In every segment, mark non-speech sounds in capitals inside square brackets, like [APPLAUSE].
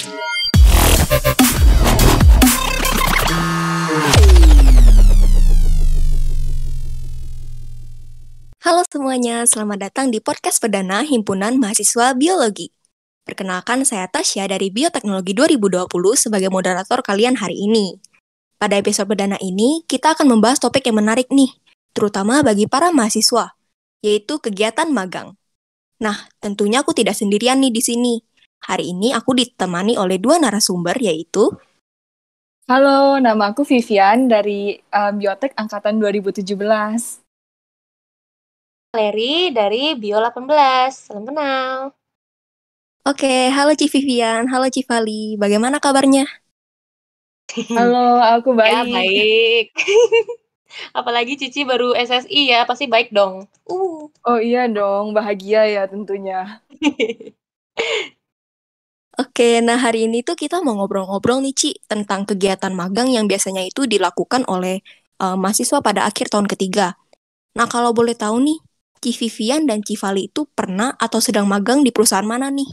Halo semuanya, selamat datang di podcast perdana Himpunan Mahasiswa Biologi. Perkenalkan, saya Tasya dari Bioteknologi 2020 sebagai moderator kalian hari ini. Pada episode perdana ini, kita akan membahas topik yang menarik nih, terutama bagi para mahasiswa, yaitu kegiatan magang. Nah, tentunya aku tidak sendirian nih di sini. Hari ini aku ditemani oleh dua narasumber, yaitu Halo, nama aku Vivian dari um, Biotek Angkatan 2017. Leri dari Bio 18. Salam kenal. Oke, halo Ci Vivian, halo Ci Vali. Bagaimana kabarnya? [LAUGHS] Halo, aku baik. Ya, baik. [LAUGHS] Apalagi Cici baru SSI ya, pasti baik dong. Uh. Oh iya dong, bahagia ya tentunya. [LAUGHS] Oke, nah hari ini tuh kita mau ngobrol-ngobrol nih Ci tentang kegiatan magang yang biasanya itu dilakukan oleh uh, mahasiswa pada akhir tahun ketiga. Nah kalau boleh tahu nih, Ci Vivian dan Ci Vali itu pernah atau sedang magang di perusahaan mana nih?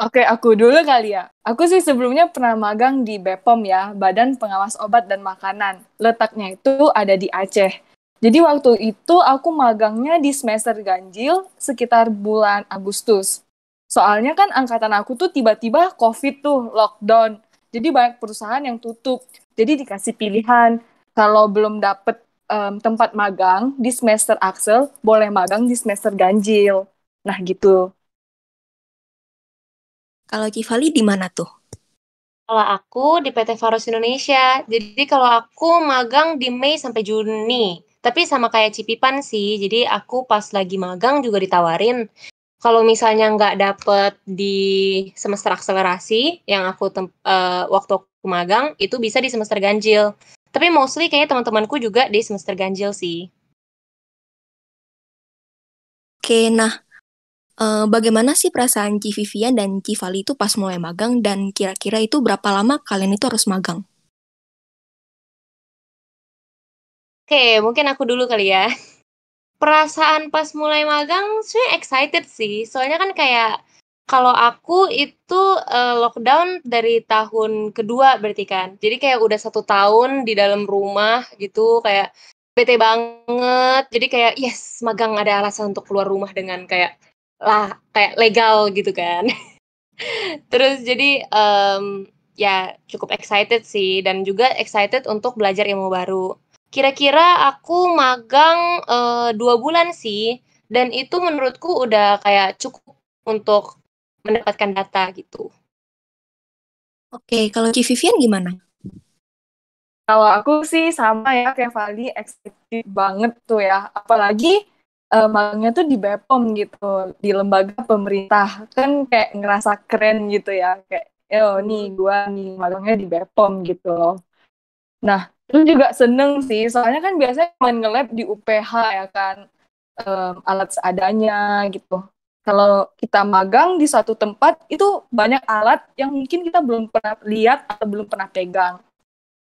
Oke, aku dulu kali ya. Aku sih sebelumnya pernah magang di BPOM ya, Badan Pengawas Obat dan Makanan. Letaknya itu ada di Aceh. Jadi waktu itu aku magangnya di semester ganjil sekitar bulan Agustus. Soalnya kan angkatan aku tuh tiba-tiba COVID tuh, lockdown. Jadi banyak perusahaan yang tutup. Jadi dikasih pilihan, kalau belum dapet um, tempat magang di semester Axel, boleh magang di semester ganjil. Nah, gitu. Kalau Civali di mana tuh? Kalau aku di PT Faros Indonesia. Jadi kalau aku magang di Mei sampai Juni. Tapi sama kayak Cipipan sih. Jadi aku pas lagi magang juga ditawarin. Kalau misalnya nggak dapet di semester akselerasi yang aku uh, waktu aku magang, itu bisa di semester ganjil. Tapi mostly kayaknya teman-temanku juga di semester ganjil sih. Oke, nah uh, bagaimana sih perasaan Ci Vivian dan Ci Vali itu pas mulai magang dan kira-kira itu berapa lama kalian itu harus magang? Oke, mungkin aku dulu kali ya. Perasaan pas mulai magang sebenarnya excited sih. Soalnya kan kayak kalau aku itu uh, lockdown dari tahun kedua berarti kan. Jadi kayak udah satu tahun di dalam rumah gitu kayak bete banget. Jadi kayak yes magang ada alasan untuk keluar rumah dengan kayak lah kayak legal gitu kan. [LAUGHS] Terus jadi um, ya cukup excited sih dan juga excited untuk belajar ilmu baru. Kira-kira aku magang uh, dua bulan sih dan itu menurutku udah kayak cukup untuk mendapatkan data gitu. Oke, kalau Ci Vivian gimana? Kalau aku sih sama ya kayak Vali, excited banget tuh ya. Apalagi uh, magangnya tuh di BPOM gitu, di lembaga pemerintah. Kan kayak ngerasa keren gitu ya. Kayak, yo nih gue nih magangnya di BPOM gitu loh. Nah, terus juga seneng sih, soalnya kan biasanya main nge-lab di UPH ya kan. Um, alat seadanya gitu kalau kita magang di suatu tempat itu banyak alat yang mungkin kita belum pernah lihat atau belum pernah pegang.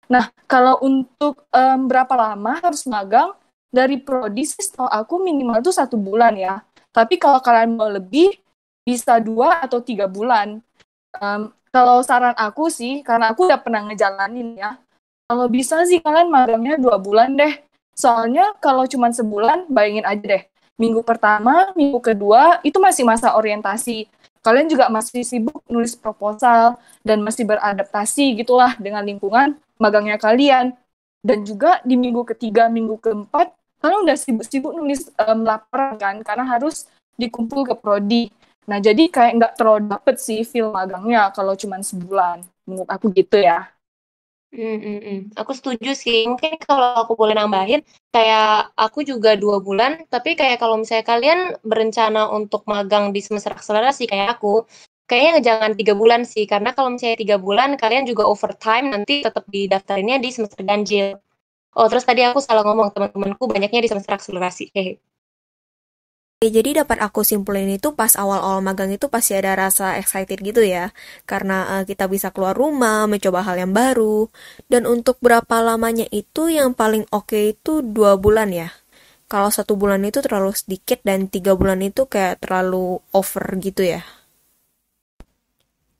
Nah, kalau untuk um, berapa lama harus magang dari prodi sih aku minimal itu satu bulan ya. Tapi kalau kalian mau lebih bisa dua atau tiga bulan. Um, kalau saran aku sih, karena aku udah pernah ngejalanin ya. Kalau bisa sih kalian magangnya dua bulan deh. Soalnya kalau cuma sebulan, bayangin aja deh minggu pertama, minggu kedua itu masih masa orientasi. Kalian juga masih sibuk nulis proposal dan masih beradaptasi gitulah dengan lingkungan magangnya kalian. Dan juga di minggu ketiga, minggu keempat, kalian udah sibuk-sibuk nulis um, laporan kan, karena harus dikumpul ke prodi. Nah, jadi kayak nggak terlalu dapet sih feel magangnya kalau cuma sebulan. Menurut aku gitu ya. Hmm, hmm, hmm. Aku setuju sih. Mungkin kalau aku boleh nambahin, kayak aku juga dua bulan, tapi kayak kalau misalnya kalian berencana untuk magang di semester akselerasi kayak aku, kayaknya jangan tiga bulan sih, karena kalau misalnya tiga bulan, kalian juga overtime, nanti tetap didaftarinnya di semester ganjil. Oh, terus tadi aku salah ngomong, teman-temanku banyaknya di semester akselerasi. Hehe. Jadi dapat aku simpulin itu pas awal-awal magang itu pasti ada rasa excited gitu ya. Karena uh, kita bisa keluar rumah, mencoba hal yang baru. Dan untuk berapa lamanya itu yang paling oke okay itu dua bulan ya. Kalau satu bulan itu terlalu sedikit dan tiga bulan itu kayak terlalu over gitu ya.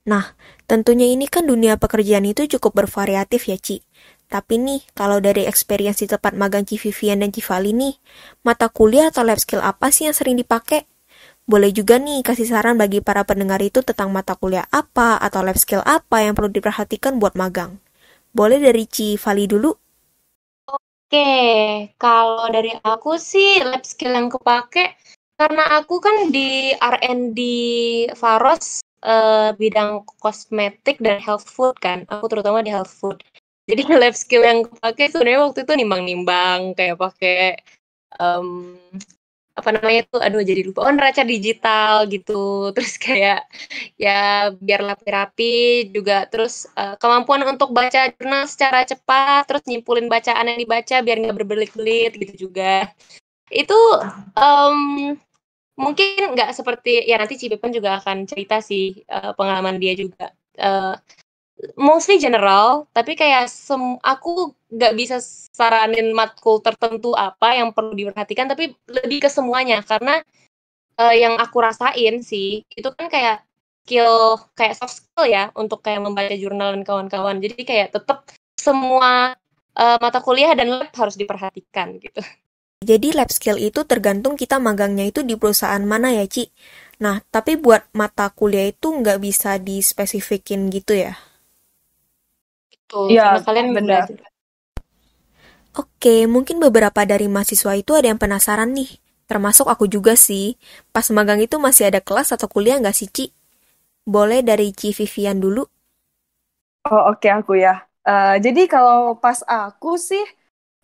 Nah, tentunya ini kan dunia pekerjaan itu cukup bervariatif ya, Ci. Tapi nih, kalau dari experience di tempat magang Ci Vivian dan Ci Vali nih, mata kuliah atau lab skill apa sih yang sering dipakai? Boleh juga nih kasih saran bagi para pendengar itu tentang mata kuliah apa atau lab skill apa yang perlu diperhatikan buat magang. Boleh dari Ci Vali dulu? Oke, kalau dari aku sih lab skill yang kepake karena aku kan di R&D Faros uh, bidang kosmetik dan health food kan. Aku terutama di health food. Jadi [LAUGHS] lab skill yang kepake sebenarnya waktu itu nimbang-nimbang kayak pakai um, apa namanya tuh aduh jadi lupa. Oh neraca digital gitu. [LAUGHS] Terus kayak ya biar rapi-rapi juga. Terus uh, kemampuan untuk baca jurnal secara cepat terus nyimpulin bacaan yang dibaca biar nggak berbelit-belit gitu juga. Itu um, mungkin nggak seperti ya nanti Cipipan juga akan cerita sih uh, pengalaman dia juga. Uh, mostly general, tapi kayak sem aku nggak bisa saranin matkul tertentu apa yang perlu diperhatikan, tapi lebih ke semuanya karena uh, yang aku rasain sih itu kan kayak skill kayak soft skill ya untuk kayak membaca jurnal dan kawan-kawan. Jadi kayak tetap semua uh, mata kuliah dan lab harus diperhatikan gitu. Jadi lab skill itu tergantung kita magangnya itu di perusahaan mana ya, Ci? Nah, tapi buat mata kuliah itu nggak bisa dispesifikin gitu ya? Tuh, ya, kalian benar. Oke, mungkin beberapa dari mahasiswa itu ada yang penasaran nih. Termasuk aku juga sih. Pas magang itu masih ada kelas atau kuliah nggak sih, Ci? Boleh dari Ci Vivian dulu? Oh, oke okay, aku ya. Uh, jadi kalau pas aku sih,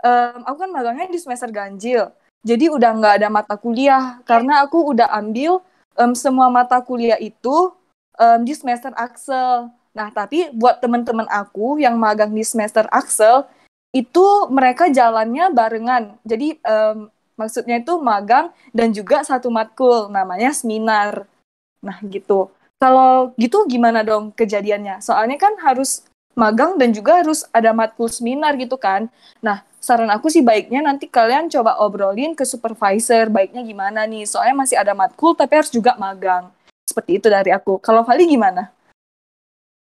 um, aku kan magangnya di semester ganjil. Jadi udah nggak ada mata kuliah, karena aku udah ambil um, semua mata kuliah itu um, di semester Axel. Nah, tapi buat teman-teman aku yang magang di semester Axel, itu mereka jalannya barengan. Jadi um, maksudnya itu magang dan juga satu matkul namanya seminar. Nah, gitu. Kalau gitu gimana dong kejadiannya? Soalnya kan harus magang dan juga harus ada matkul seminar gitu kan. Nah, saran aku sih baiknya nanti kalian coba obrolin ke supervisor, baiknya gimana nih. Soalnya masih ada matkul tapi harus juga magang. Seperti itu dari aku. Kalau Vali gimana?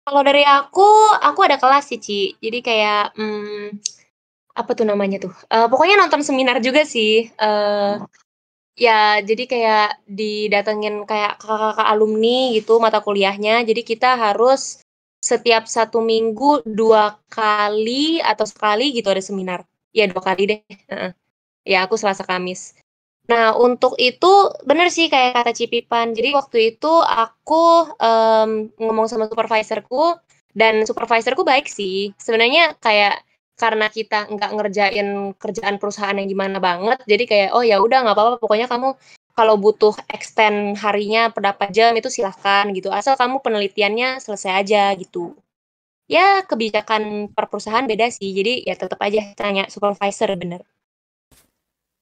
Kalau dari aku, aku ada kelas sih, Ci. Jadi kayak, hmm, apa tuh namanya tuh? Uh, pokoknya nonton seminar juga sih. Uh, ya, jadi kayak didatengin kayak kakak-kakak alumni gitu mata kuliahnya. Jadi kita harus setiap satu minggu dua kali atau sekali gitu ada seminar. Ya dua kali deh. Ya aku Selasa Kamis. Nah, untuk itu bener sih kayak kata Cipipan. Jadi waktu itu aku um, ngomong sama supervisorku dan supervisorku baik sih. Sebenarnya kayak karena kita nggak ngerjain kerjaan perusahaan yang gimana banget, jadi kayak oh ya udah nggak apa-apa. Pokoknya kamu kalau butuh extend harinya berapa jam itu silahkan gitu. Asal kamu penelitiannya selesai aja gitu. Ya kebijakan per perusahaan beda sih. Jadi ya tetap aja tanya supervisor bener.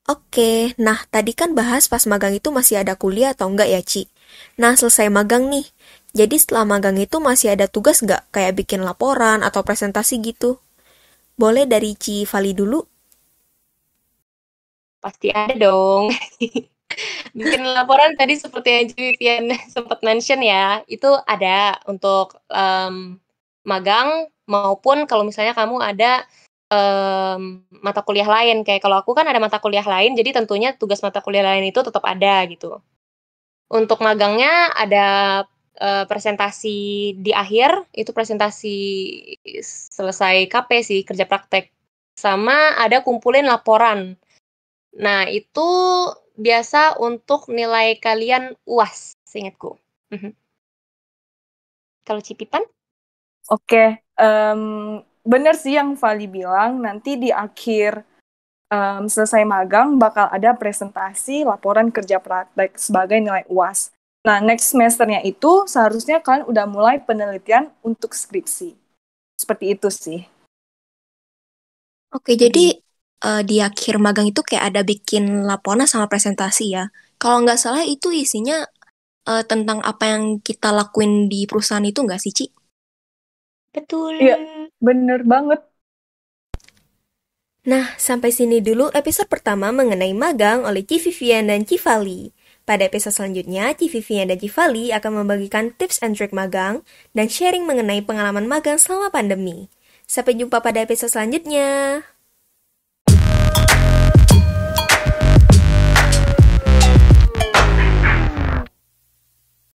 Oke, nah tadi kan bahas pas magang itu masih ada kuliah atau enggak ya, Ci? Nah, selesai magang nih. Jadi setelah magang itu masih ada tugas enggak? Kayak bikin laporan atau presentasi gitu? Boleh dari Ci Vali dulu? Pasti ada dong. [LAUGHS] bikin laporan tadi seperti yang Vivian sempat mention ya, itu ada untuk um, magang maupun kalau misalnya kamu ada um, mata kuliah lain. Kayak kalau aku kan ada mata kuliah lain, jadi tentunya tugas mata kuliah lain itu tetap ada gitu. Untuk magangnya ada uh, presentasi di akhir, itu presentasi selesai KP sih, kerja praktek. Sama ada kumpulin laporan. Nah, itu biasa untuk nilai kalian UAS, seingatku. Mhm. Kalau Cipipan? Oke, um, bener sih yang Vali bilang, nanti di akhir um, selesai magang bakal ada presentasi laporan kerja praktek sebagai nilai UAS. Nah, next semesternya itu seharusnya kalian udah mulai penelitian untuk skripsi. Seperti itu sih. Oke, jadi uh, di akhir magang itu kayak ada bikin laporan sama presentasi ya. Kalau nggak salah itu isinya uh, tentang apa yang kita lakuin di perusahaan itu nggak sih, Ci? Betul. Iya, bener banget. Nah, sampai sini dulu episode pertama mengenai magang oleh Ci Vivian dan Ci Vali. Pada episode selanjutnya, Civivi dan Civali akan membagikan tips and trick magang dan sharing mengenai pengalaman magang selama pandemi. Sampai jumpa pada episode selanjutnya.